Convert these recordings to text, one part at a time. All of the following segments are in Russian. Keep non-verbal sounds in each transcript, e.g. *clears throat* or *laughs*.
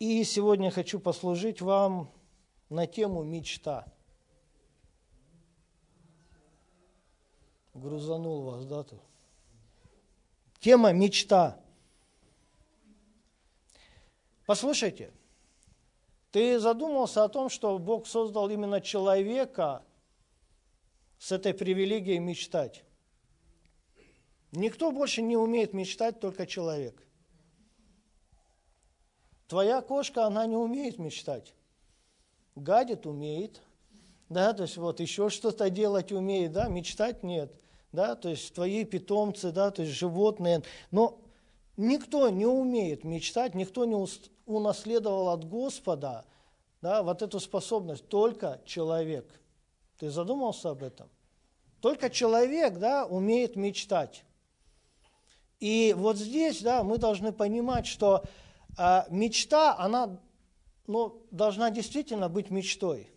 И сегодня хочу послужить вам на тему мечта. Грузанул вас, да, тут? Тема мечта. Послушайте, ты задумался о том, что Бог создал именно человека с этой привилегией мечтать? Никто больше не умеет мечтать, только человек – Твоя кошка, она не умеет мечтать. Гадит умеет, да, то есть вот еще что-то делать умеет, да, мечтать нет, да, то есть твои питомцы, да, то есть животные, но никто не умеет мечтать, никто не унаследовал от Господа, да, вот эту способность, только человек. Ты задумался об этом? Только человек, да, умеет мечтать. И вот здесь, да, мы должны понимать, что а мечта, она ну, должна действительно быть мечтой.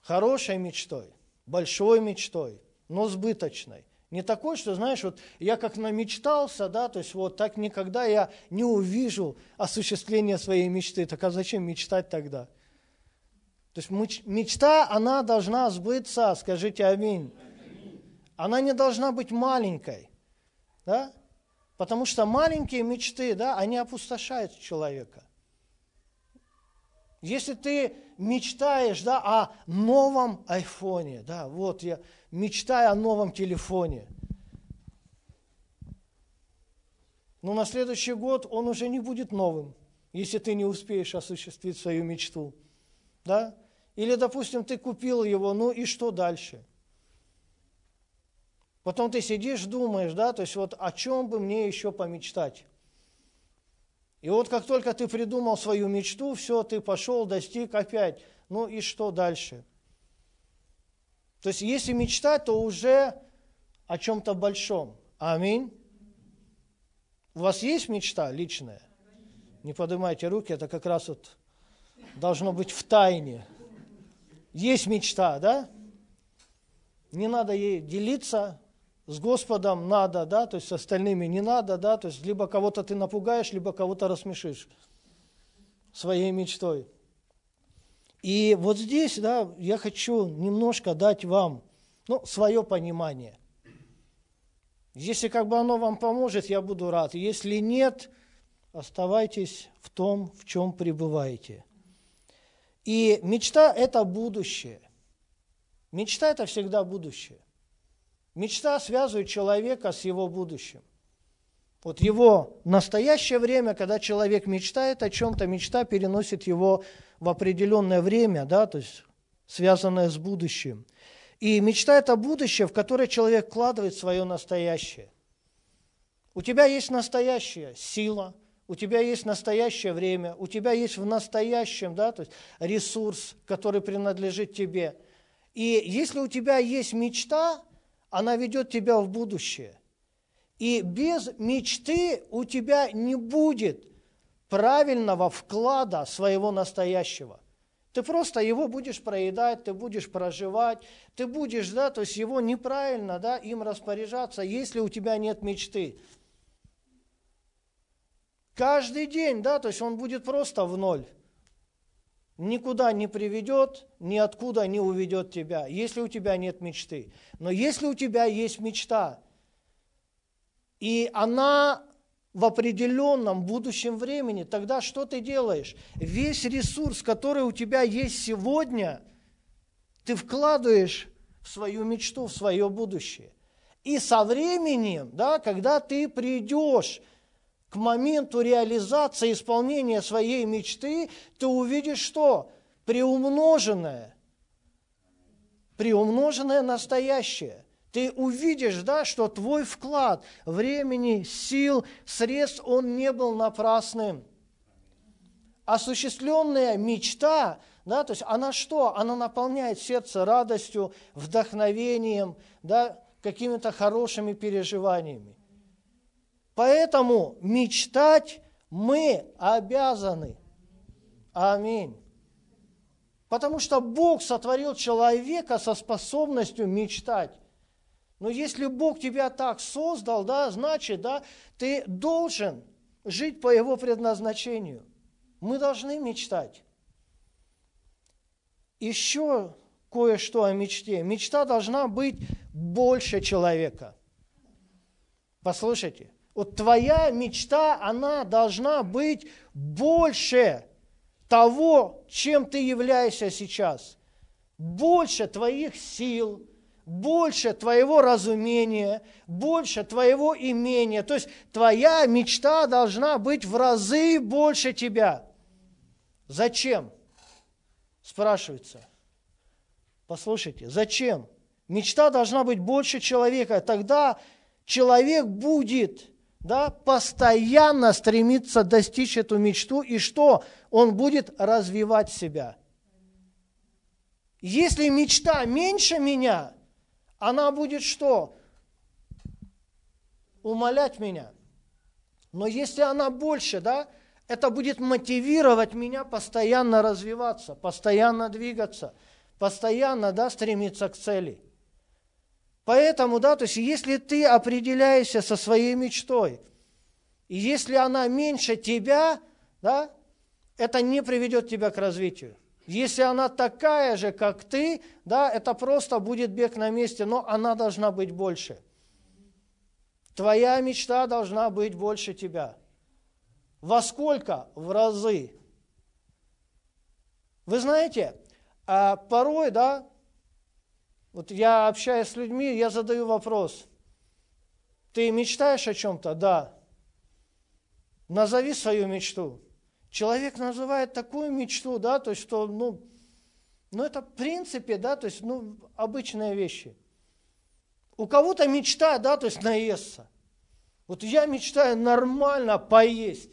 Хорошей мечтой, большой мечтой, но сбыточной. Не такой, что, знаешь, вот я как намечтался, да, то есть вот так никогда я не увижу осуществление своей мечты. Так а зачем мечтать тогда? То есть мечта, она должна сбыться, скажите аминь. Она не должна быть маленькой, да? Потому что маленькие мечты, да, они опустошают человека. Если ты мечтаешь да, о новом айфоне, да, вот я мечтаю о новом телефоне, но на следующий год он уже не будет новым, если ты не успеешь осуществить свою мечту. Да? Или, допустим, ты купил его, ну и что дальше? Потом ты сидишь, думаешь, да, то есть вот о чем бы мне еще помечтать. И вот как только ты придумал свою мечту, все, ты пошел, достиг опять. Ну и что дальше? То есть если мечтать, то уже о чем-то большом. Аминь. У вас есть мечта личная? Не поднимайте руки, это как раз вот должно быть в тайне. Есть мечта, да? Не надо ей делиться, с Господом надо, да, то есть с остальными не надо, да, то есть либо кого-то ты напугаешь, либо кого-то рассмешишь своей мечтой. И вот здесь, да, я хочу немножко дать вам, ну, свое понимание. Если как бы оно вам поможет, я буду рад. Если нет, оставайтесь в том, в чем пребываете. И мечта – это будущее. Мечта – это всегда будущее. Мечта связывает человека с его будущим. Вот его настоящее время, когда человек мечтает о чем-то, мечта переносит его в определенное время, да, то есть связанное с будущим. И мечта – это будущее, в которое человек вкладывает свое настоящее. У тебя есть настоящая сила, у тебя есть настоящее время, у тебя есть в настоящем да, то есть ресурс, который принадлежит тебе. И если у тебя есть мечта, она ведет тебя в будущее. И без мечты у тебя не будет правильного вклада своего настоящего. Ты просто его будешь проедать, ты будешь проживать, ты будешь, да, то есть его неправильно, да, им распоряжаться, если у тебя нет мечты. Каждый день, да, то есть он будет просто в ноль никуда не приведет, ниоткуда не уведет тебя, если у тебя нет мечты. Но если у тебя есть мечта, и она в определенном будущем времени, тогда что ты делаешь? Весь ресурс, который у тебя есть сегодня, ты вкладываешь в свою мечту, в свое будущее. И со временем, да, когда ты придешь к моменту реализации, исполнения своей мечты, ты увидишь что? Приумноженное. Приумноженное настоящее. Ты увидишь, да, что твой вклад времени, сил, средств, он не был напрасным. Осуществленная мечта, да, то есть она что? Она наполняет сердце радостью, вдохновением, да, какими-то хорошими переживаниями. Поэтому мечтать мы обязаны. Аминь. Потому что Бог сотворил человека со способностью мечтать. Но если Бог тебя так создал, да, значит, да, ты должен жить по Его предназначению. Мы должны мечтать. Еще кое-что о мечте. Мечта должна быть больше человека. Послушайте, вот твоя мечта, она должна быть больше того, чем ты являешься сейчас. Больше твоих сил, больше твоего разумения, больше твоего имения. То есть твоя мечта должна быть в разы больше тебя. Зачем? Спрашивается. Послушайте, зачем? Мечта должна быть больше человека. Тогда человек будет да, постоянно стремиться достичь эту мечту, и что? Он будет развивать себя. Если мечта меньше меня, она будет что? Умолять меня. Но если она больше, да, это будет мотивировать меня постоянно развиваться, постоянно двигаться, постоянно, да, стремиться к цели. Поэтому, да, то есть если ты определяешься со своей мечтой, и если она меньше тебя, да, это не приведет тебя к развитию. Если она такая же, как ты, да, это просто будет бег на месте, но она должна быть больше. Твоя мечта должна быть больше тебя. Во сколько? В разы. Вы знаете, а порой, да, вот я общаюсь с людьми, я задаю вопрос. Ты мечтаешь о чем-то? Да. Назови свою мечту. Человек называет такую мечту, да, то есть, что, ну, ну, это в принципе, да, то есть, ну, обычные вещи. У кого-то мечта, да, то есть наесться. Вот я мечтаю нормально поесть.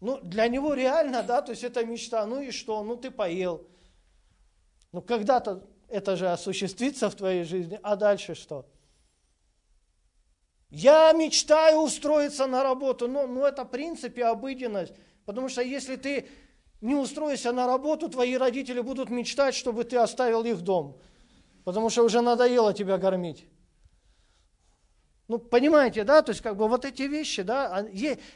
Ну, для него реально, да, то есть это мечта. Ну и что? Ну, ты поел. Ну, когда-то это же осуществится в твоей жизни, а дальше что? Я мечтаю устроиться на работу, но, но это в принципе обыденность, потому что если ты не устроишься на работу, твои родители будут мечтать, чтобы ты оставил их дом, потому что уже надоело тебя кормить. Ну, понимаете, да, то есть как бы вот эти вещи, да,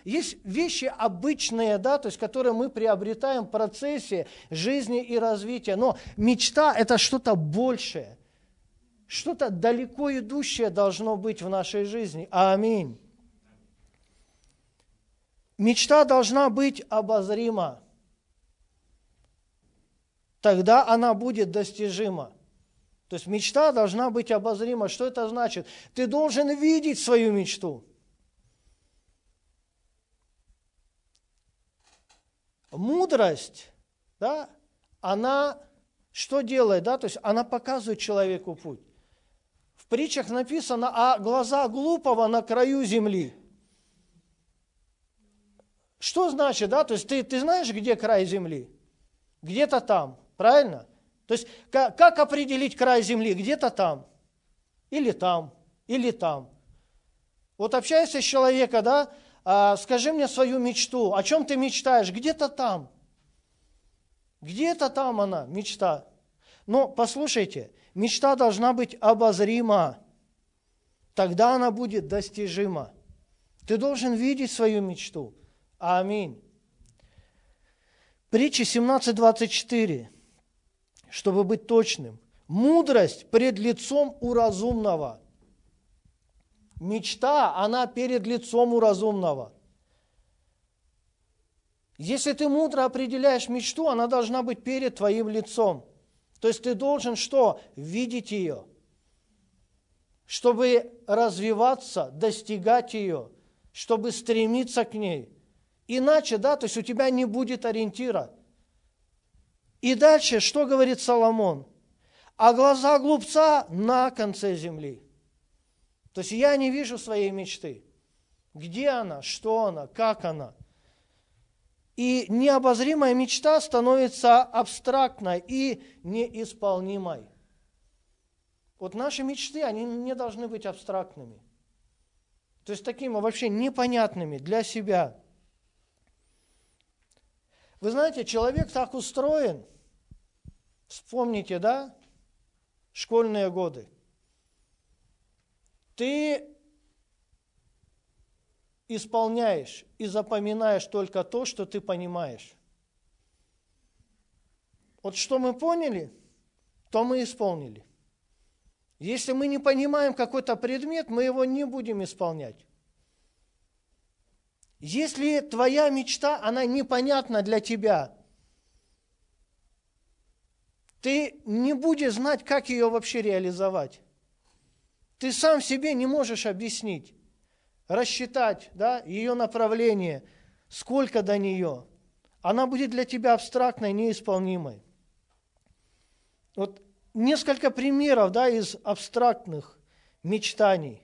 есть вещи обычные, да, то есть которые мы приобретаем в процессе жизни и развития, но мечта – это что-то большее, что-то далеко идущее должно быть в нашей жизни. Аминь. Мечта должна быть обозрима, тогда она будет достижима. То есть мечта должна быть обозрима. Что это значит? Ты должен видеть свою мечту. Мудрость, да, она что делает, да, то есть она показывает человеку путь. В притчах написано, а глаза глупого на краю земли. Что значит, да, то есть ты, ты знаешь, где край земли? Где-то там, правильно? То есть как, определить край земли? Где-то там, или там, или там. Вот общаешься с человеком, да, а, скажи мне свою мечту, о чем ты мечтаешь? Где-то там. Где-то там она, мечта. Но послушайте, мечта должна быть обозрима. Тогда она будет достижима. Ты должен видеть свою мечту. Аминь. Притча 17.24 чтобы быть точным. Мудрость пред лицом у разумного. Мечта, она перед лицом у разумного. Если ты мудро определяешь мечту, она должна быть перед твоим лицом. То есть ты должен что? Видеть ее. Чтобы развиваться, достигать ее, чтобы стремиться к ней. Иначе, да, то есть у тебя не будет ориентира – и дальше, что говорит Соломон? А глаза глупца на конце земли. То есть я не вижу своей мечты. Где она, что она, как она. И необозримая мечта становится абстрактной и неисполнимой. Вот наши мечты, они не должны быть абстрактными. То есть такими вообще непонятными для себя. Вы знаете, человек так устроен, вспомните, да, школьные годы. Ты исполняешь и запоминаешь только то, что ты понимаешь. Вот что мы поняли, то мы исполнили. Если мы не понимаем какой-то предмет, мы его не будем исполнять. Если твоя мечта, она непонятна для тебя, ты не будешь знать, как ее вообще реализовать. Ты сам себе не можешь объяснить, рассчитать да, ее направление, сколько до нее. Она будет для тебя абстрактной, неисполнимой. Вот несколько примеров да, из абстрактных мечтаний.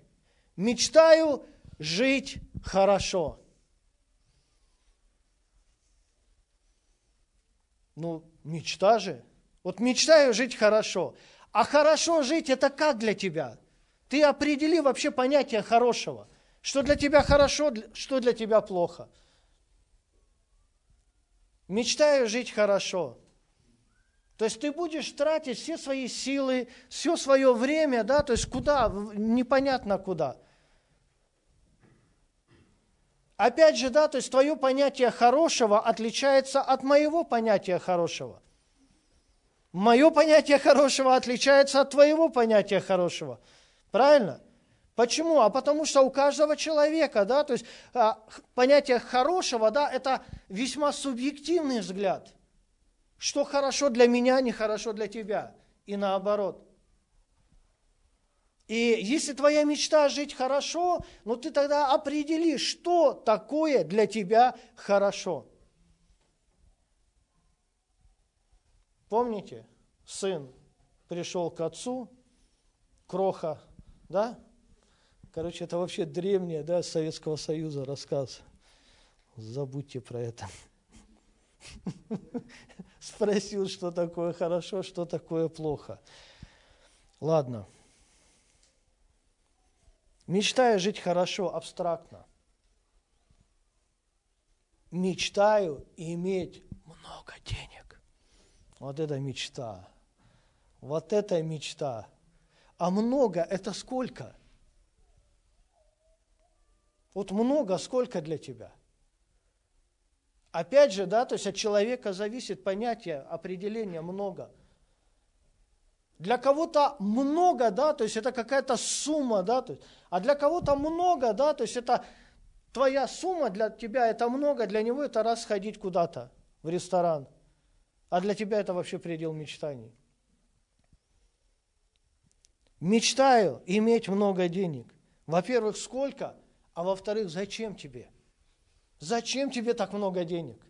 Мечтаю жить хорошо. Ну, мечта же. Вот мечтаю жить хорошо. А хорошо жить это как для тебя? Ты определи вообще понятие хорошего. Что для тебя хорошо, что для тебя плохо. Мечтаю жить хорошо. То есть ты будешь тратить все свои силы, все свое время, да, то есть куда, непонятно куда. Опять же, да, то есть твое понятие хорошего отличается от моего понятия хорошего. Мое понятие хорошего отличается от твоего понятия хорошего. Правильно? Почему? А потому что у каждого человека, да, то есть а, понятие хорошего, да, это весьма субъективный взгляд. Что хорошо для меня, не хорошо для тебя. И наоборот. И если твоя мечта жить хорошо, ну ты тогда определи, что такое для тебя хорошо. Помните, сын пришел к отцу, кроха, да? Короче, это вообще древняя, да, Советского Союза рассказ. Забудьте про это. *laughs* Спросил, что такое хорошо, что такое плохо. Ладно. Мечтаю жить хорошо, абстрактно. Мечтаю иметь много денег. Вот это мечта. Вот это мечта. А много – это сколько? Вот много сколько для тебя? Опять же, да, то есть от человека зависит понятие, определение много. Для кого-то много, да, то есть это какая-то сумма, да, то есть, а для кого-то много, да, то есть это твоя сумма для тебя это много, для него это раз сходить куда-то в ресторан, а для тебя это вообще предел мечтаний. Мечтаю иметь много денег. Во-первых, сколько, а во-вторых, зачем тебе? Зачем тебе так много денег?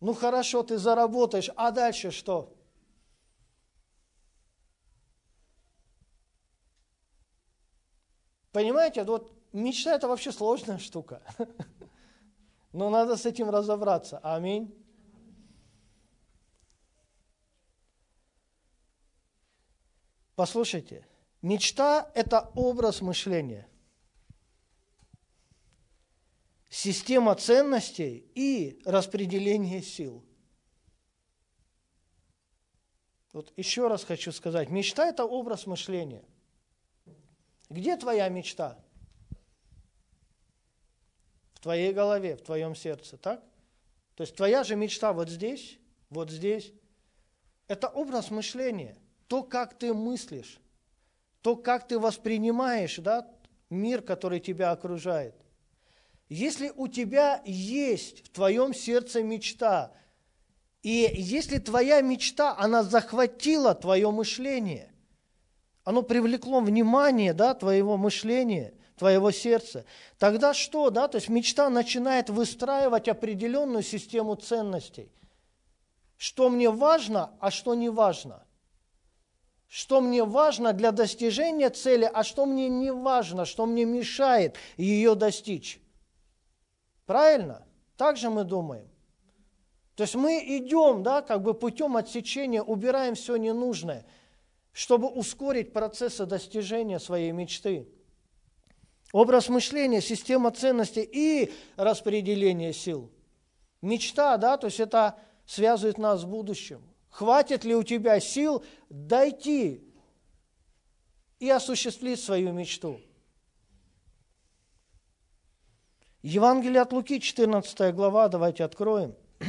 Ну хорошо, ты заработаешь, а дальше что? Понимаете, вот мечта это вообще сложная штука. *laughs* Но надо с этим разобраться. Аминь. Послушайте, мечта – это образ мышления – система ценностей и распределение сил. Вот еще раз хочу сказать, мечта – это образ мышления. Где твоя мечта? В твоей голове, в твоем сердце, так? То есть твоя же мечта вот здесь, вот здесь. Это образ мышления, то, как ты мыслишь, то, как ты воспринимаешь да, мир, который тебя окружает. Если у тебя есть в твоем сердце мечта, и если твоя мечта, она захватила твое мышление, оно привлекло внимание да, твоего мышления, твоего сердца, тогда что? Да? То есть мечта начинает выстраивать определенную систему ценностей. Что мне важно, а что не важно. Что мне важно для достижения цели, а что мне не важно, что мне мешает ее достичь. Правильно? Так же мы думаем. То есть мы идем, да, как бы путем отсечения, убираем все ненужное, чтобы ускорить процессы достижения своей мечты. Образ мышления, система ценностей и распределение сил. Мечта, да, то есть это связывает нас с будущим. Хватит ли у тебя сил дойти и осуществить свою мечту? Евангелие от Луки, 14 глава, давайте откроем. *clears throat*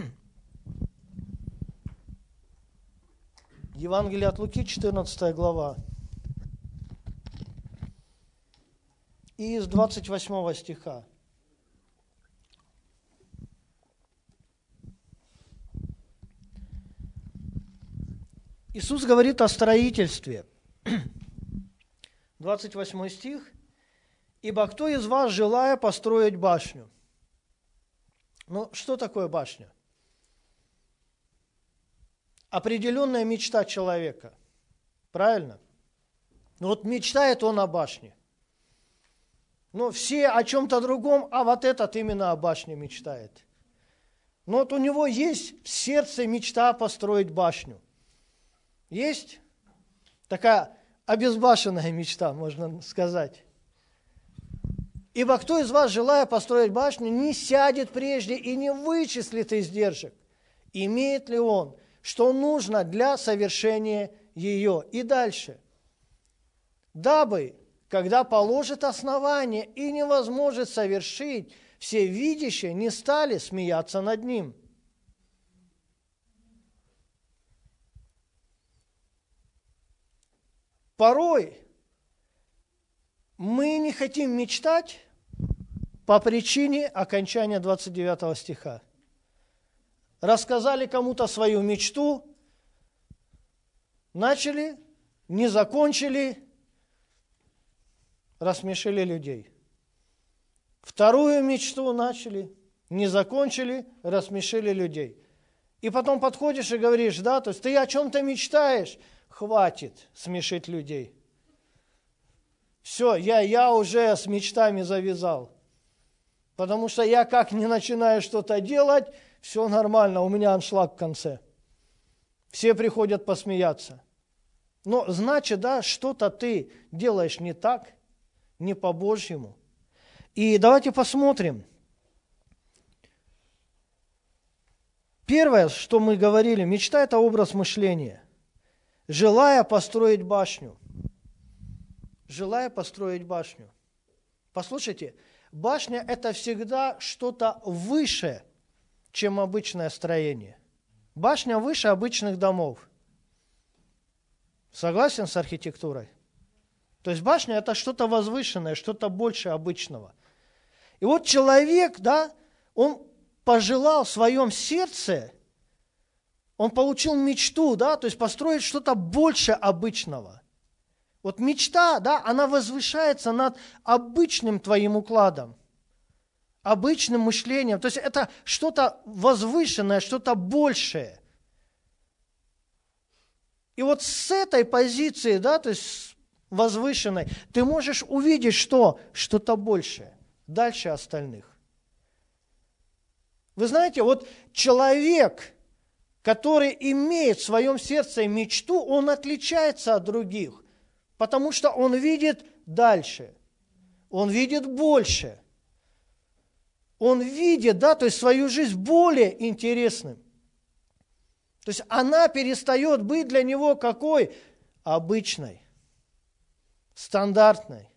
Евангелие от Луки, 14 глава. И из 28 стиха. Иисус говорит о строительстве. *clears throat* 28 стих. «Ибо кто из вас, желая построить башню?» Ну, что такое башня? Определенная мечта человека. Правильно? Ну, вот мечтает он о башне. Но все о чем-то другом, а вот этот именно о башне мечтает. Но вот у него есть в сердце мечта построить башню. Есть такая обезбашенная мечта, можно сказать. Ибо кто из вас, желая построить башню, не сядет прежде и не вычислит издержек? Имеет ли он, что нужно для совершения ее? И дальше. Дабы, когда положит основание и невозможно совершить, все видящие не стали смеяться над ним – Порой мы не хотим мечтать по причине окончания 29 стиха. Рассказали кому-то свою мечту, начали, не закончили, рассмешили людей. Вторую мечту начали, не закончили, рассмешили людей. И потом подходишь и говоришь, да, то есть ты о чем-то мечтаешь – хватит смешить людей. Все, я, я уже с мечтами завязал. Потому что я как не начинаю что-то делать, все нормально, у меня аншлаг в конце. Все приходят посмеяться. Но значит, да, что-то ты делаешь не так, не по-божьему. И давайте посмотрим. Первое, что мы говорили, мечта – это образ мышления желая построить башню. Желая построить башню. Послушайте, башня – это всегда что-то выше, чем обычное строение. Башня выше обычных домов. Согласен с архитектурой? То есть башня – это что-то возвышенное, что-то больше обычного. И вот человек, да, он пожелал в своем сердце – он получил мечту, да, то есть построить что-то больше обычного. Вот мечта, да, она возвышается над обычным твоим укладом, обычным мышлением. То есть это что-то возвышенное, что-то большее. И вот с этой позиции, да, то есть возвышенной, ты можешь увидеть что? Что-то большее, дальше остальных. Вы знаете, вот человек – который имеет в своем сердце мечту, он отличается от других, потому что он видит дальше, он видит больше. Он видит, да, то есть свою жизнь более интересным. То есть она перестает быть для него какой? Обычной, стандартной.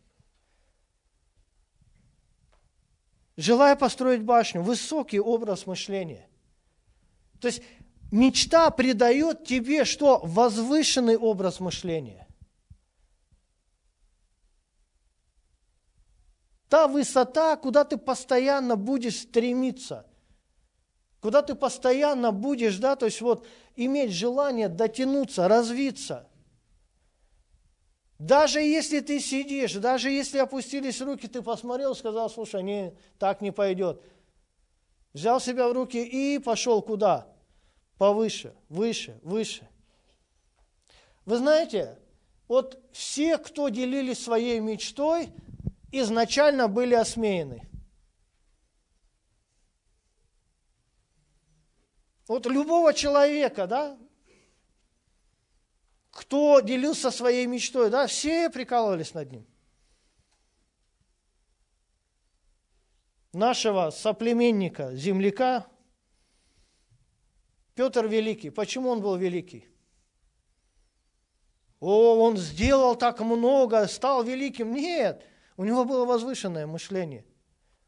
Желая построить башню, высокий образ мышления. То есть Мечта придает тебе что? Возвышенный образ мышления. Та высота, куда ты постоянно будешь стремиться, куда ты постоянно будешь, да, то есть вот иметь желание дотянуться, развиться. Даже если ты сидишь, даже если опустились руки, ты посмотрел, сказал, слушай, не, так не пойдет. Взял себя в руки и пошел куда? Повыше, выше, выше. Вы знаете, вот все, кто делились своей мечтой, изначально были осмеяны. Вот любого человека, да, кто делился своей мечтой, да, все прикалывались над ним. Нашего соплеменника, земляка, Петр Великий, почему он был великий? О, он сделал так много, стал великим. Нет, у него было возвышенное мышление.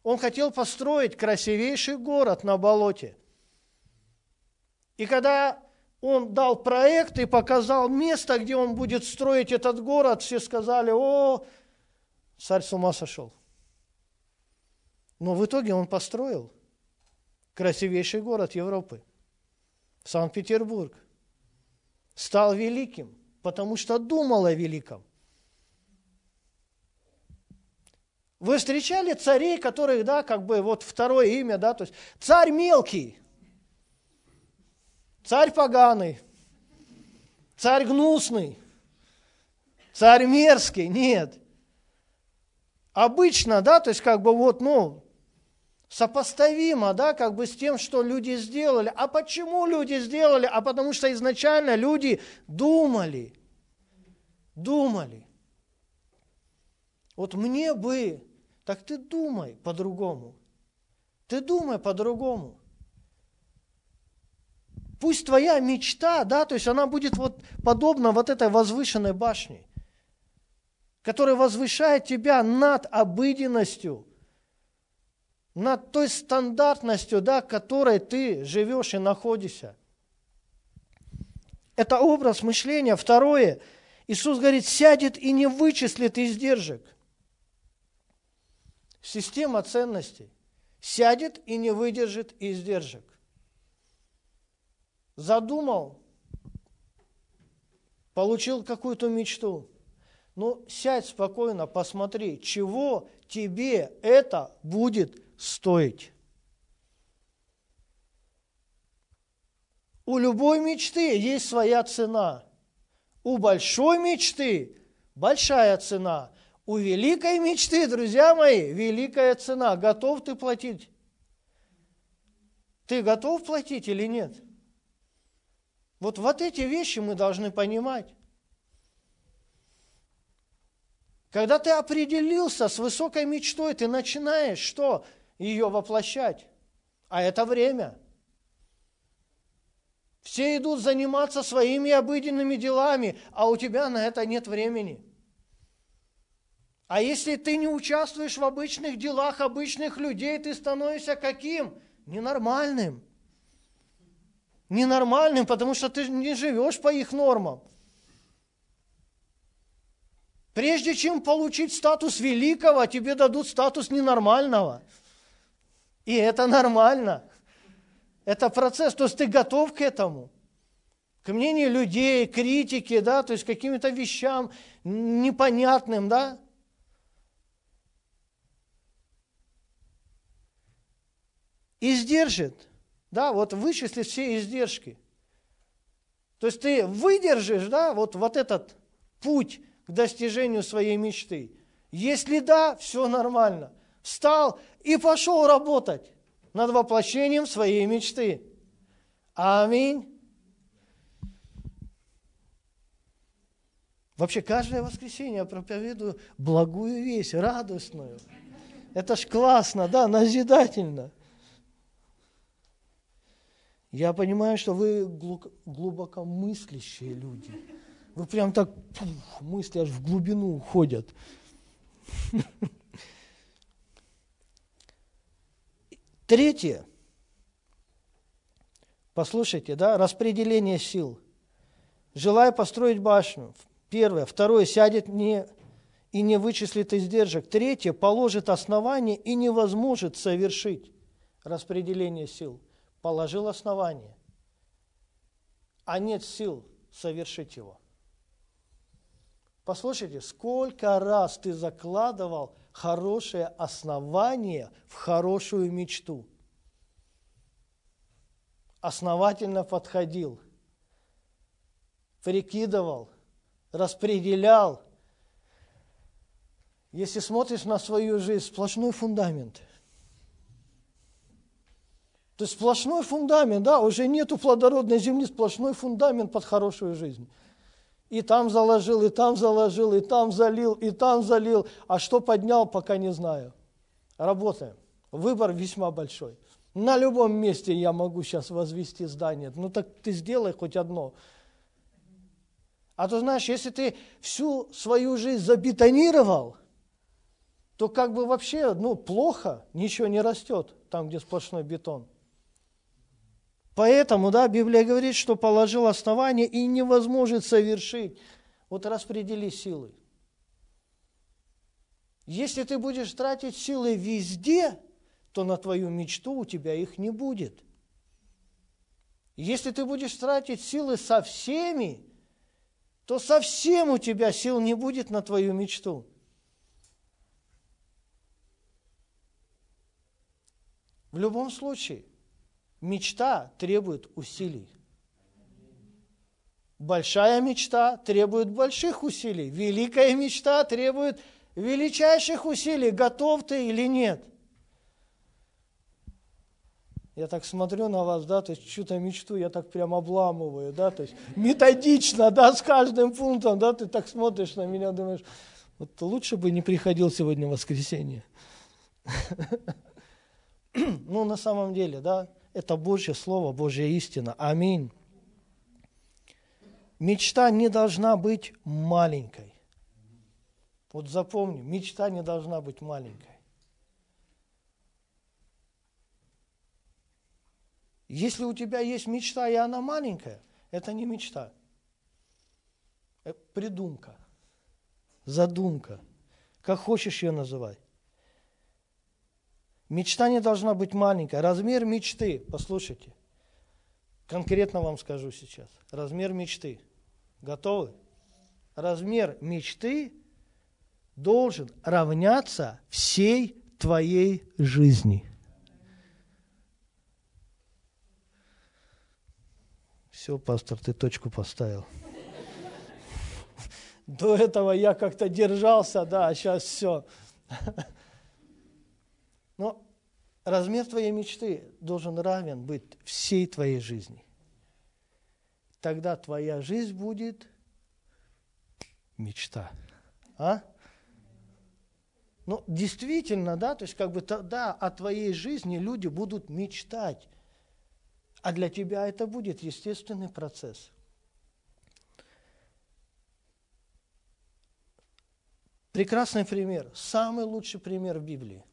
Он хотел построить красивейший город на болоте. И когда он дал проект и показал место, где он будет строить этот город, все сказали, о, царь с ума сошел. Но в итоге он построил красивейший город Европы, Санкт-Петербург. Стал великим, потому что думал о великом. Вы встречали царей, которых, да, как бы вот второе имя, да, то есть царь мелкий, царь поганый, царь гнусный, царь мерзкий, нет. Обычно, да, то есть как бы вот, ну, сопоставимо, да, как бы с тем, что люди сделали. А почему люди сделали? А потому что изначально люди думали, думали. Вот мне бы так ты думай по-другому. Ты думай по-другому. Пусть твоя мечта, да, то есть она будет вот подобна вот этой возвышенной башне, которая возвышает тебя над обыденностью, над той стандартностью, да, которой ты живешь и находишься. Это образ мышления. Второе, Иисус говорит, сядет и не вычислит издержек – система ценностей сядет и не выдержит издержек. Задумал, получил какую-то мечту. Ну, сядь спокойно, посмотри, чего тебе это будет стоить. У любой мечты есть своя цена. У большой мечты большая цена. У великой мечты, друзья мои, великая цена. Готов ты платить? Ты готов платить или нет? Вот, вот эти вещи мы должны понимать. Когда ты определился с высокой мечтой, ты начинаешь что? Ее воплощать. А это время. Все идут заниматься своими обыденными делами, а у тебя на это нет времени. А если ты не участвуешь в обычных делах обычных людей, ты становишься каким? Ненормальным. Ненормальным, потому что ты не живешь по их нормам. Прежде чем получить статус великого, тебе дадут статус ненормального. И это нормально. Это процесс, то есть ты готов к этому. К мнению людей, критике, да, то есть каким-то вещам непонятным, да. издержит, да, вот вычислит все издержки. То есть ты выдержишь, да, вот, вот этот путь к достижению своей мечты. Если да, все нормально. Встал и пошел работать над воплощением своей мечты. Аминь. Вообще каждое воскресенье я проповедую благую весть, радостную. Это ж классно, да, назидательно. Я понимаю, что вы глубокомыслящие люди. Вы прям так, пух, мысли аж в глубину уходят. *laughs* Третье. Послушайте, да, распределение сил. Желая построить башню. Первое. Второе. Сядет не, и не вычислит издержек. Третье. Положит основание и не возможет совершить распределение сил положил основание, а нет сил совершить его. Послушайте, сколько раз ты закладывал хорошее основание в хорошую мечту. Основательно подходил, прикидывал, распределял. Если смотришь на свою жизнь, сплошной фундамент – то есть сплошной фундамент, да, уже нету плодородной земли, сплошной фундамент под хорошую жизнь. И там заложил, и там заложил, и там залил, и там залил. А что поднял, пока не знаю. Работаем. Выбор весьма большой. На любом месте я могу сейчас возвести здание. Ну так ты сделай хоть одно. А то знаешь, если ты всю свою жизнь забетонировал, то как бы вообще, ну, плохо, ничего не растет там, где сплошной бетон. Поэтому, да, Библия говорит, что положил основание и невозможно совершить. Вот распредели силы. Если ты будешь тратить силы везде, то на твою мечту у тебя их не будет. Если ты будешь тратить силы со всеми, то совсем у тебя сил не будет на твою мечту. В любом случае, мечта требует усилий. Большая мечта требует больших усилий. Великая мечта требует величайших усилий. Готов ты или нет? Я так смотрю на вас, да, то есть что-то мечту я так прям обламываю, да, то есть методично, да, с каждым пунктом, да, ты так смотришь на меня, думаешь, вот лучше бы не приходил сегодня воскресенье. *clears throat* Ну, на самом деле, да, это Божье Слово, Божья истина. Аминь. Мечта не должна быть маленькой. Вот запомни, мечта не должна быть маленькой. Если у тебя есть мечта, и она маленькая, это не мечта. Это придумка, задумка, как хочешь ее называй. Мечта не должна быть маленькая. Размер мечты, послушайте, конкретно вам скажу сейчас. Размер мечты. Готовы? Размер мечты должен равняться всей твоей жизни. Все, пастор, ты точку поставил. До этого я как-то держался, да, а сейчас все. Но размер твоей мечты должен равен быть всей твоей жизни. Тогда твоя жизнь будет мечта. А? Ну, действительно, да, то есть как бы тогда о твоей жизни люди будут мечтать. А для тебя это будет естественный процесс. Прекрасный пример, самый лучший пример в Библии.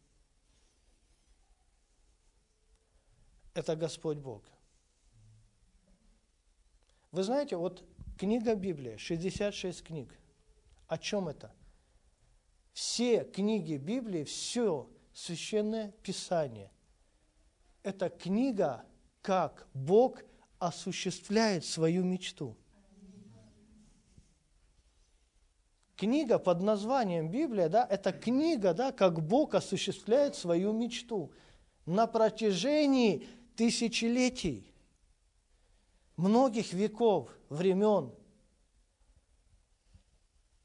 Это Господь Бог. Вы знаете, вот книга Библия, 66 книг. О чем это? Все книги Библии, все священное писание. Это книга, как Бог осуществляет свою мечту. Книга под названием Библия, да, это книга, да, как Бог осуществляет свою мечту на протяжении тысячелетий, многих веков, времен.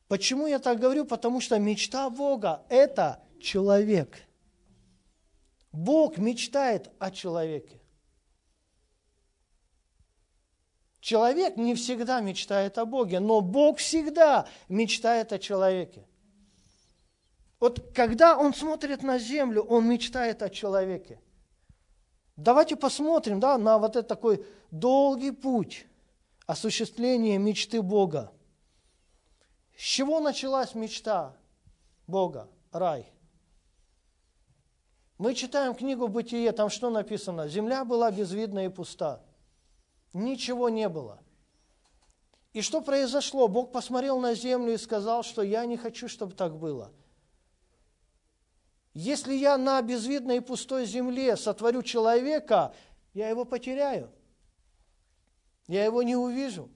Почему я так говорю? Потому что мечта Бога – это человек. Бог мечтает о человеке. Человек не всегда мечтает о Боге, но Бог всегда мечтает о человеке. Вот когда он смотрит на землю, он мечтает о человеке. Давайте посмотрим да, на вот этот такой долгий путь осуществления мечты Бога. С чего началась мечта Бога? Рай. Мы читаем книгу «Бытие», там что написано? Земля была безвидна и пуста. Ничего не было. И что произошло? Бог посмотрел на землю и сказал, что я не хочу, чтобы так было – если я на безвидной и пустой земле сотворю человека, я его потеряю. Я его не увижу.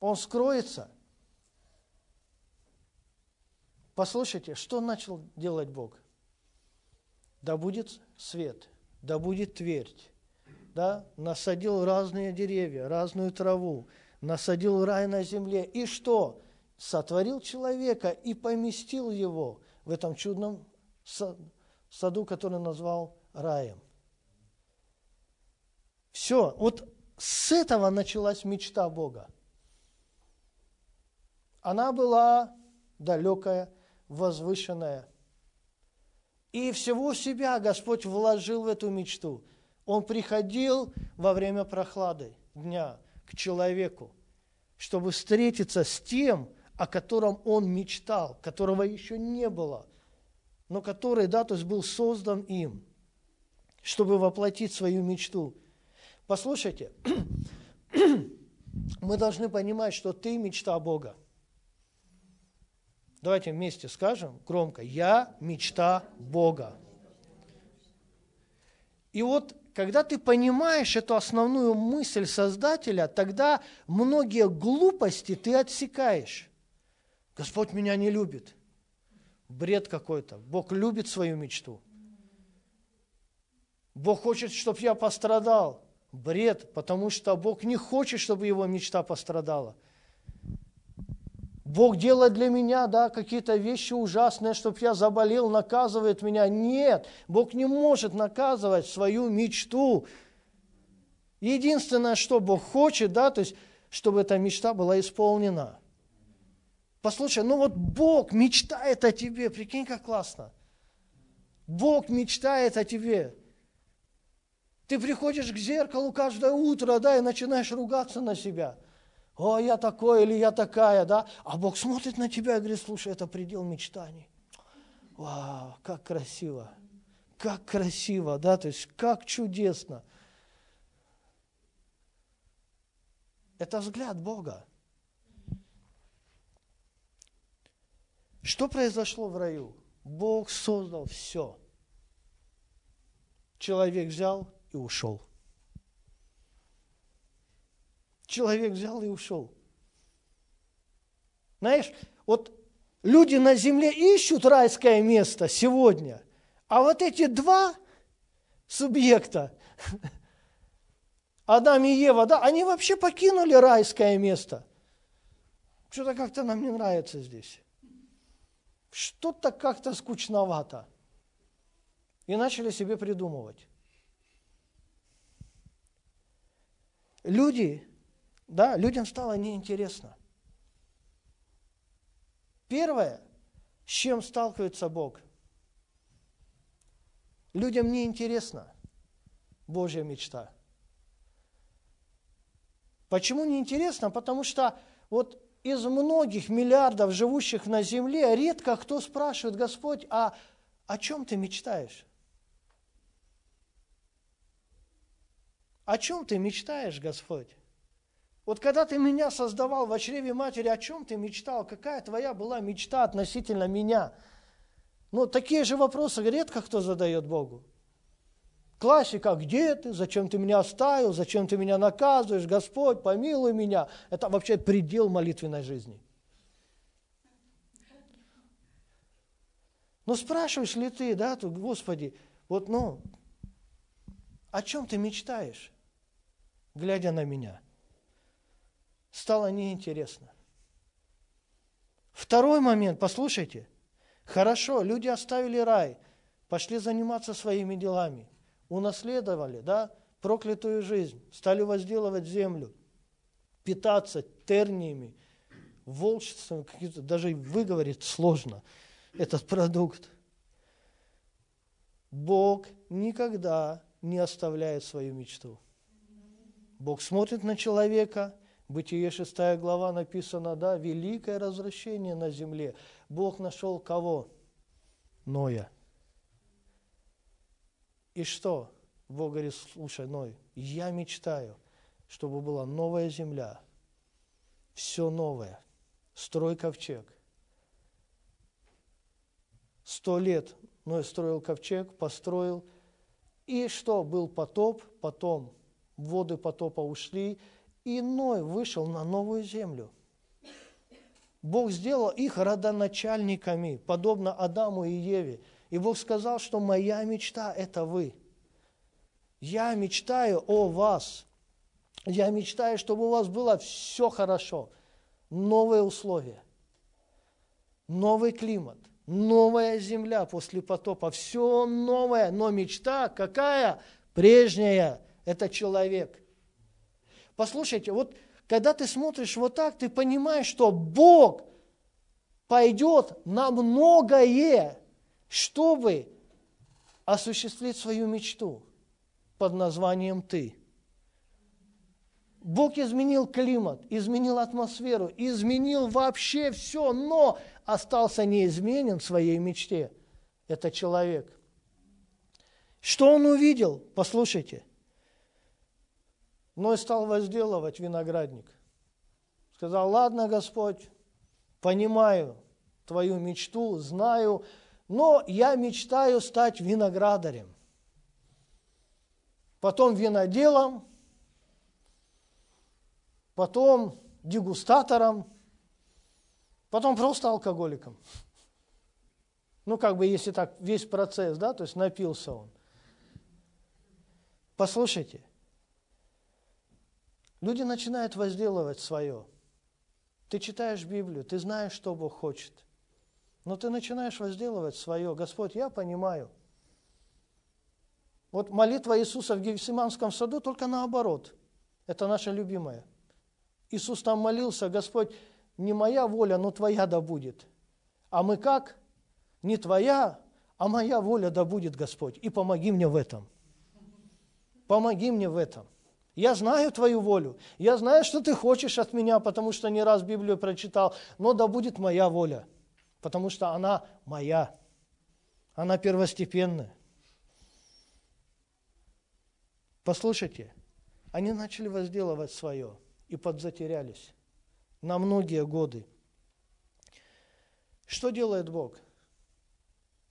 Он скроется. Послушайте, что начал делать Бог? Да будет свет, да будет твердь. Да? Насадил разные деревья, разную траву, насадил рай на земле. И что? Сотворил человека и поместил его в этом чудном саду, который назвал раем. Все, вот с этого началась мечта Бога. Она была далекая, возвышенная. И всего себя Господь вложил в эту мечту. Он приходил во время прохлады дня к человеку, чтобы встретиться с тем, о котором он мечтал, которого еще не было, но который, да, то есть был создан им, чтобы воплотить свою мечту. Послушайте, *clears throat* мы должны понимать, что ты мечта Бога. Давайте вместе скажем громко, я мечта Бога. И вот когда ты понимаешь эту основную мысль Создателя, тогда многие глупости ты отсекаешь. Господь меня не любит. Бред какой-то. Бог любит свою мечту. Бог хочет, чтобы я пострадал. Бред, потому что Бог не хочет, чтобы его мечта пострадала. Бог делает для меня да, какие-то вещи ужасные, чтобы я заболел, наказывает меня. Нет, Бог не может наказывать свою мечту. Единственное, что Бог хочет, да, то есть, чтобы эта мечта была исполнена. Послушай, ну вот Бог мечтает о тебе, прикинь, как классно. Бог мечтает о тебе. Ты приходишь к зеркалу каждое утро, да, и начинаешь ругаться на себя – о, я такой или я такая, да? А Бог смотрит на тебя и говорит, слушай, это предел мечтаний. Вау, как красиво, как красиво, да, то есть как чудесно. Это взгляд Бога. Что произошло в раю? Бог создал все. Человек взял и ушел. человек взял и ушел. Знаешь, вот люди на земле ищут райское место сегодня, а вот эти два субъекта, *laughs* Адам и Ева, да, они вообще покинули райское место. Что-то как-то нам не нравится здесь. Что-то как-то скучновато. И начали себе придумывать. Люди да, людям стало неинтересно. Первое, с чем сталкивается Бог. Людям неинтересна Божья мечта. Почему неинтересно? Потому что вот из многих миллиардов живущих на земле редко кто спрашивает, Господь, а о чем ты мечтаешь? О чем ты мечтаешь, Господь? Вот когда ты меня создавал в чреве матери, о чем ты мечтал? Какая твоя была мечта относительно меня? Ну, такие же вопросы редко кто задает Богу. Классика, где ты, зачем ты меня оставил, зачем ты меня наказываешь, Господь, помилуй меня. Это вообще предел молитвенной жизни. Но спрашиваешь ли ты, да, тут, Господи, вот, ну, о чем ты мечтаешь, глядя на меня? стало неинтересно. Второй момент, послушайте. Хорошо, люди оставили рай, пошли заниматься своими делами, унаследовали, да, проклятую жизнь, стали возделывать землю, питаться терниями, волшебством, даже выговорить сложно этот продукт. Бог никогда не оставляет свою мечту. Бог смотрит на человека – Бытие 6 глава написано, да, великое развращение на земле. Бог нашел кого? Ноя. И что? Бог говорит, слушай, Ной, я мечтаю, чтобы была новая земля, все новое, строй ковчег. Сто лет Ной строил ковчег, построил, и что? Был потоп, потом воды потопа ушли, и Ной вышел на новую землю. Бог сделал их родоначальниками, подобно Адаму и Еве. И Бог сказал, что моя мечта – это вы. Я мечтаю о вас. Я мечтаю, чтобы у вас было все хорошо. Новые условия, новый климат, новая земля после потопа. Все новое, но мечта какая? Прежняя. Это человек – Послушайте, вот когда ты смотришь вот так, ты понимаешь, что Бог пойдет на многое, чтобы осуществить свою мечту под названием «ты». Бог изменил климат, изменил атмосферу, изменил вообще все, но остался неизменен в своей мечте. Это человек. Что он увидел? Послушайте. Ной стал возделывать виноградник. Сказал, ладно, Господь, понимаю твою мечту, знаю, но я мечтаю стать виноградарем. Потом виноделом, потом дегустатором, потом просто алкоголиком. Ну, как бы, если так, весь процесс, да, то есть напился он. Послушайте, люди начинают возделывать свое. Ты читаешь Библию, ты знаешь, что Бог хочет. Но ты начинаешь возделывать свое. Господь, я понимаю. Вот молитва Иисуса в Гефсиманском саду только наоборот. Это наша любимая – Иисус там молился, Господь, не моя воля, но Твоя да будет. А мы как? Не Твоя, а моя воля да будет, Господь. И помоги мне в этом. Помоги мне в этом. Я знаю Твою волю. Я знаю, что Ты хочешь от меня, потому что не раз Библию прочитал. Но да будет моя воля, потому что она моя. Она первостепенная. Послушайте, они начали возделывать свое – и подзатерялись на многие годы. Что делает Бог?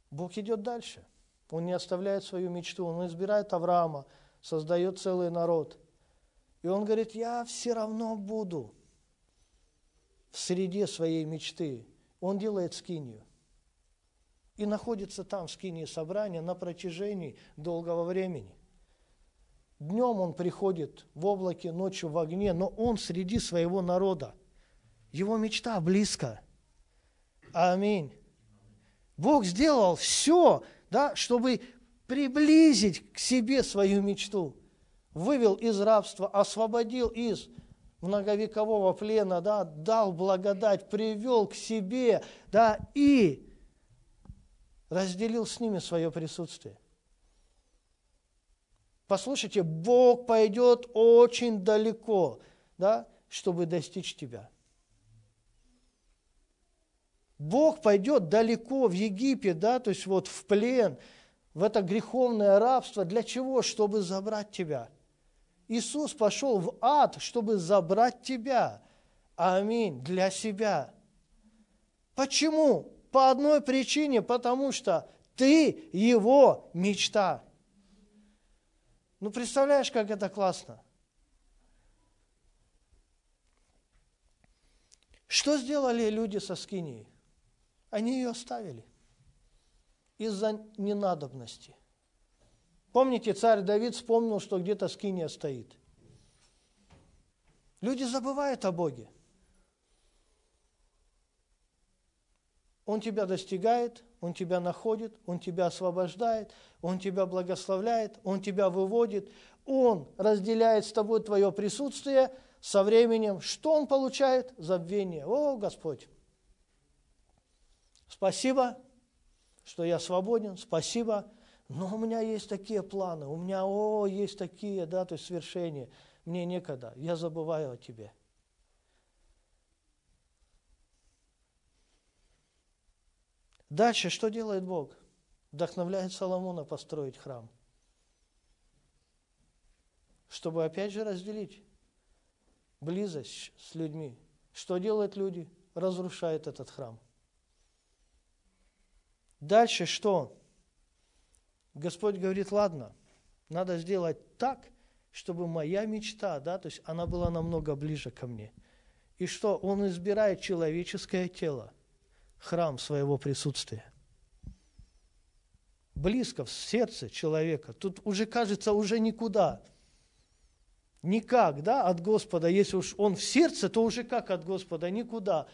Бог идет дальше. Он не оставляет свою мечту. Он избирает Авраама, создает целый народ. И он говорит, я все равно буду в среде своей мечты. Он делает скинию. И находится там, в скинии собрания, на протяжении долгого времени. Днем он приходит в облаке, ночью в огне, но он среди своего народа. Его мечта близко. Аминь. Бог сделал все, да, чтобы приблизить к себе свою мечту. Вывел из рабства, освободил из многовекового плена, да, дал благодать, привел к себе, да, и разделил с ними свое присутствие. Послушайте, Бог пойдет очень далеко, да, чтобы достичь тебя. Бог пойдет далеко в Египет, да, то есть вот в плен, в это греховное рабство. Для чего? Чтобы забрать тебя. Иисус пошел в ад, чтобы забрать тебя. Аминь. Для себя. Почему? По одной причине, потому что ты его мечта. Ну, представляешь, как это классно? Что сделали люди со Скинией? Они ее оставили из-за ненадобности. Помните, царь Давид вспомнил, что где-то Скиния стоит. Люди забывают о Боге. Он тебя достигает, Он тебя находит, Он тебя освобождает, Он тебя благословляет, Он тебя выводит, Он разделяет с тобой твое присутствие со временем. Что Он получает? Забвение. О, Господь! Спасибо, что я свободен, спасибо, но у меня есть такие планы, у меня, о, есть такие, да, то есть свершения. Мне некогда, я забываю о Тебе. Дальше что делает Бог? Вдохновляет Соломона построить храм. Чтобы опять же разделить близость с людьми. Что делают люди? Разрушает этот храм. Дальше что? Господь говорит, ладно, надо сделать так, чтобы моя мечта, да, то есть она была намного ближе ко мне. И что? Он избирает человеческое тело храм своего присутствия. Близко в сердце человека. Тут уже кажется, уже никуда. Никак, да, от Господа. Если уж он в сердце, то уже как от Господа? Никуда.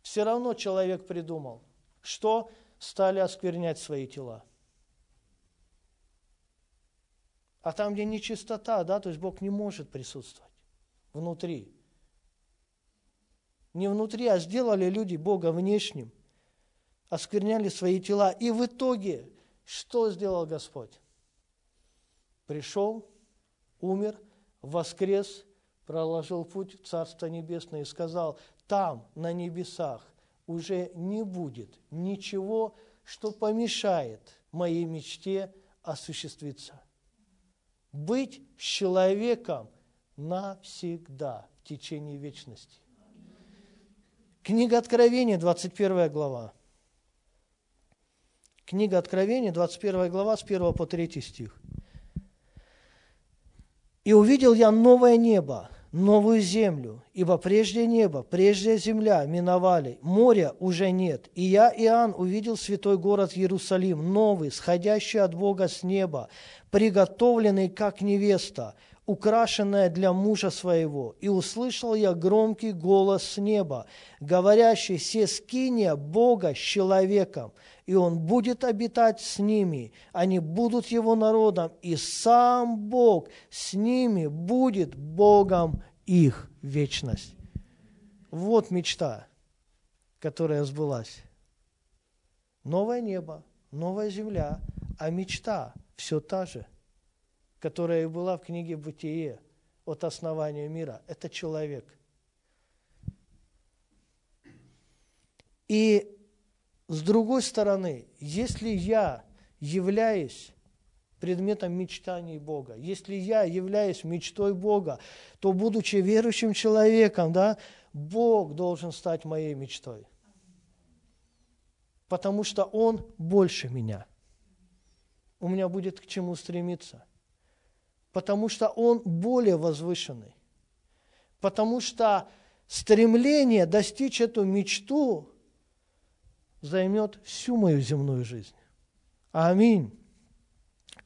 Все равно человек придумал, что стали осквернять свои тела. А там, где нечистота, да, то есть Бог не может присутствовать внутри. Не внутри, а сделали люди Бога внешним оскверняли свои тела. И в итоге, что сделал Господь? Пришел, умер, воскрес, проложил путь в Царство Небесное и сказал, там, на небесах, уже не будет ничего, что помешает моей мечте осуществиться. Быть человеком навсегда, в течение вечности. Книга Откровения, 21 глава. Книга Откровения, 21 глава, с 1 по 3 стих. «И увидел я новое небо новую землю, ибо прежде небо, прежде земля миновали, моря уже нет. И я, Иоанн, увидел святой город Иерусалим, новый, сходящий от Бога с неба, приготовленный как невеста, украшенная для мужа своего. И услышал я громкий голос с неба, говорящий, «Се скиния Бога с человеком, и он будет обитать с ними, они будут его народом, и сам Бог с ними будет Богом их вечность». Вот мечта, которая сбылась. Новое небо, новая земля, а мечта все та же – которая была в книге «Бытие» от основания мира. Это человек. И с другой стороны, если я являюсь предметом мечтаний Бога, если я являюсь мечтой Бога, то, будучи верующим человеком, да, Бог должен стать моей мечтой. Потому что Он больше меня. У меня будет к чему стремиться потому что он более возвышенный. Потому что стремление достичь эту мечту займет всю мою земную жизнь. Аминь.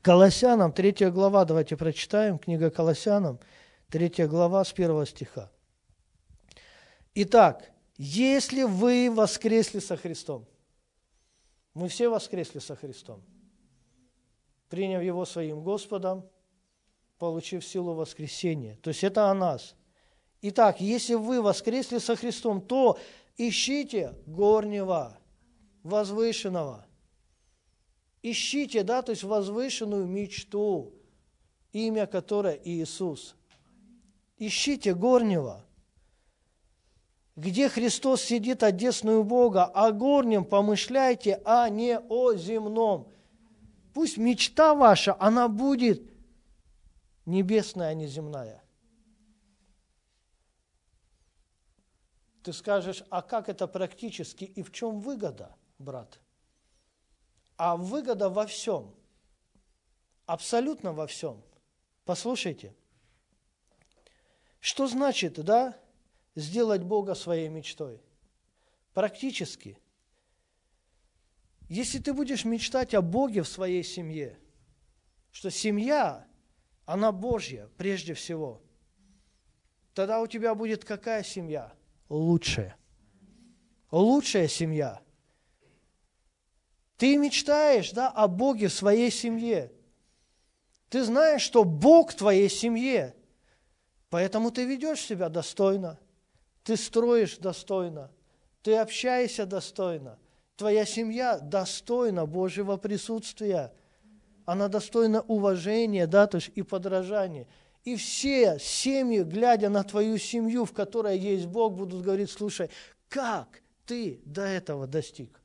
Колоссянам, 3 глава, давайте прочитаем, книга Колоссянам, 3 глава с 1 стиха. Итак, если вы воскресли со Христом, мы все воскресли со Христом, приняв Его своим Господом, получив силу воскресения. То есть это о нас. Итак, если вы воскресли со Христом, то ищите горнего, возвышенного. Ищите, да, то есть возвышенную мечту, имя которой Иисус. Ищите горнего, где Христос сидит одесную Бога, о горнем помышляйте, а не о земном. Пусть мечта ваша, она будет – небесная, а не земная. Ты скажешь, а как это практически и в чем выгода, брат? А выгода во всем, абсолютно во всем. Послушайте, что значит, да, сделать Бога своей мечтой? Практически. Если ты будешь мечтать о Боге в своей семье, что семья она Божья прежде всего, тогда у тебя будет какая семья? Лучшая. Лучшая семья. Ты мечтаешь да, о Боге в своей семье. Ты знаешь, что Бог в твоей семье. Поэтому ты ведешь себя достойно. Ты строишь достойно. Ты общаешься достойно. Твоя семья достойна Божьего присутствия – она достойна уважения, да, то есть и подражания. И все семьи, глядя на твою семью, в которой есть Бог, будут говорить, слушай, как ты до этого достиг?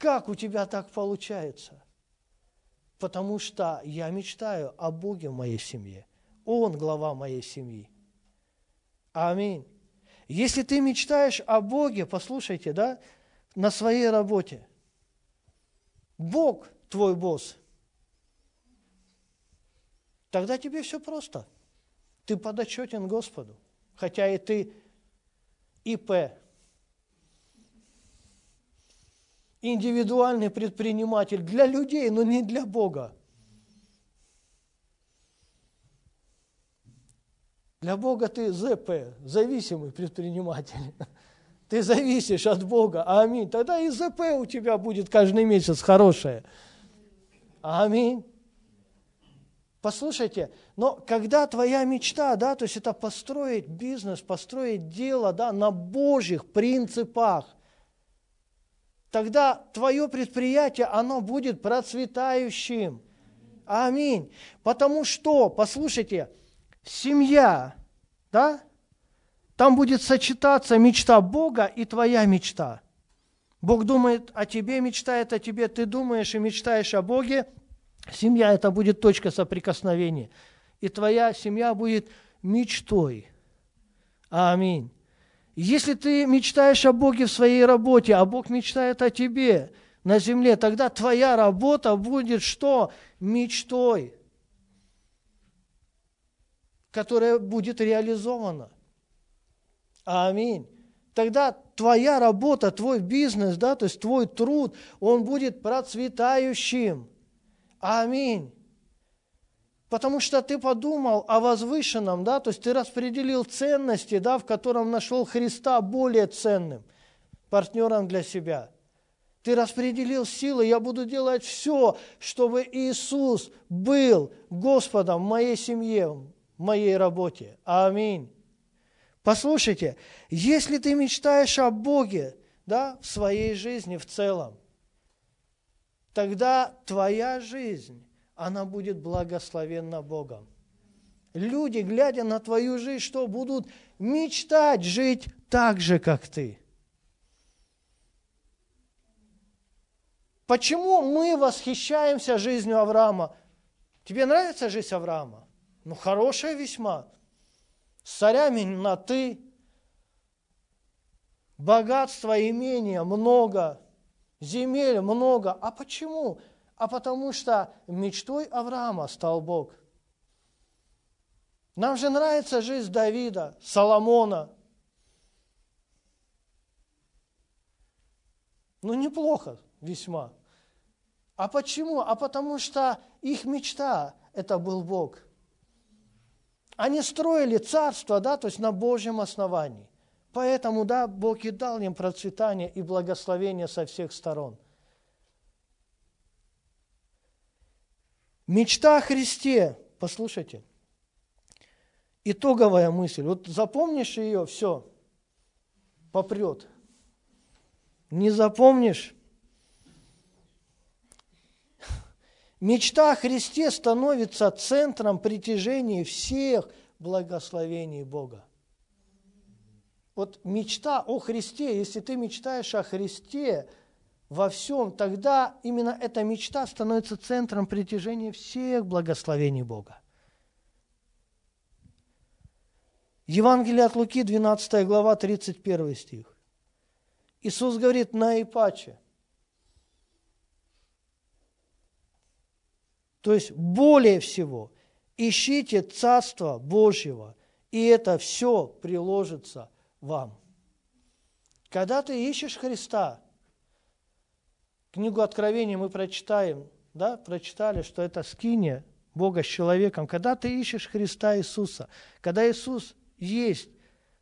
Как у тебя так получается? Потому что я мечтаю о Боге в моей семье. Он глава моей семьи. Аминь. Если ты мечтаешь о Боге, послушайте, да, на своей работе. Бог твой босс, тогда тебе все просто. Ты подотчетен Господу, хотя и ты ИП, индивидуальный предприниматель для людей, но не для Бога. Для Бога ты ЗП, зависимый предприниматель. *laughs* Ты зависишь от Бога. Аминь. Тогда и ЗП у тебя будет каждый месяц хорошее. Аминь. Послушайте, но когда твоя мечта, да, то есть это построить бизнес, построить дело, да, на Божьих принципах, тогда твое предприятие, оно будет процветающим. Аминь. Потому что, послушайте, семья да, там будет сочетаться мечта Бога и твоя мечта. Бог думает о тебе, мечтает о тебе, ты думаешь и мечтаешь о Боге. Семья – это будет точка соприкосновения. И твоя семья будет мечтой. Аминь. Если ты мечтаешь о Боге в своей работе, а Бог мечтает о тебе на земле, тогда твоя работа будет что? Мечтой, которая будет реализована. Аминь. Тогда твоя работа, твой бизнес, да, то есть твой труд, он будет процветающим. Аминь. Потому что ты подумал о возвышенном, да, то есть ты распределил ценности, да, в котором нашел Христа более ценным партнером для себя. Ты распределил силы, я буду делать все, чтобы Иисус был Господом в моей семье, в моей работе. Аминь. Послушайте, если ты мечтаешь о Боге да, в своей жизни в целом, тогда твоя жизнь, она будет благословенна Богом. Люди, глядя на твою жизнь, что будут мечтать жить так же, как ты. Почему мы восхищаемся жизнью Авраама? Тебе нравится жизнь Авраама? Ну, хорошая весьма. С царями на «ты», богатства, имения много, земель много. А почему? А потому что мечтой Авраама стал Бог. Нам же нравится жизнь Давида, Соломона. Ну, неплохо весьма. А почему? А потому что их мечта – это был Бог. Они строили царство, да, то есть на Божьем основании. Поэтому, да, Бог и дал им процветание и благословение со всех сторон. Мечта о Христе, послушайте, итоговая мысль. Вот запомнишь ее, все, попрет. Не запомнишь, Мечта о Христе становится центром притяжения всех благословений Бога. Вот мечта о Христе, если ты мечтаешь о Христе во всем, тогда именно эта мечта становится центром притяжения всех благословений Бога. Евангелие от Луки, 12 глава, 31 стих. Иисус говорит, наипаче – То есть более всего ищите Царство Божьего, и это все приложится вам. Когда ты ищешь Христа, книгу Откровения мы прочитаем, да, прочитали, что это скиния Бога с человеком. Когда ты ищешь Христа Иисуса, когда Иисус есть,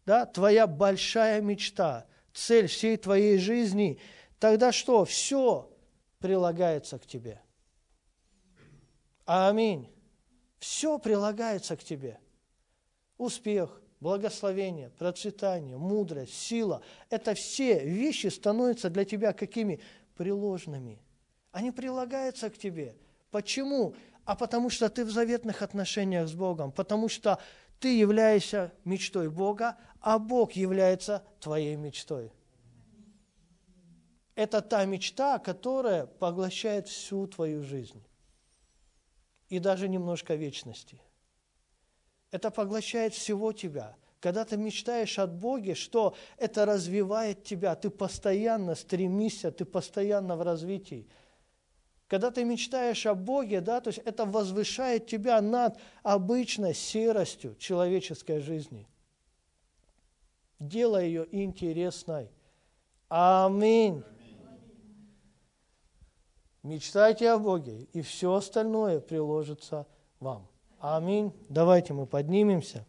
да, твоя большая мечта, цель всей твоей жизни, тогда что? Все прилагается к тебе – Аминь. Все прилагается к тебе. Успех, благословение, процветание, мудрость, сила. Это все вещи становятся для тебя какими? Приложными. Они прилагаются к тебе. Почему? А потому что ты в заветных отношениях с Богом, потому что ты являешься мечтой Бога, а Бог является твоей мечтой. Это та мечта, которая поглощает всю твою жизнь и даже немножко вечности. Это поглощает всего тебя. Когда ты мечтаешь от Боге, что это развивает тебя, ты постоянно стремишься, ты постоянно в развитии. Когда ты мечтаешь о Боге, да, то есть это возвышает тебя над обычной серостью человеческой жизни. Делай ее интересной. Аминь. Мечтайте о Боге, и все остальное приложится вам. Аминь. Давайте мы поднимемся.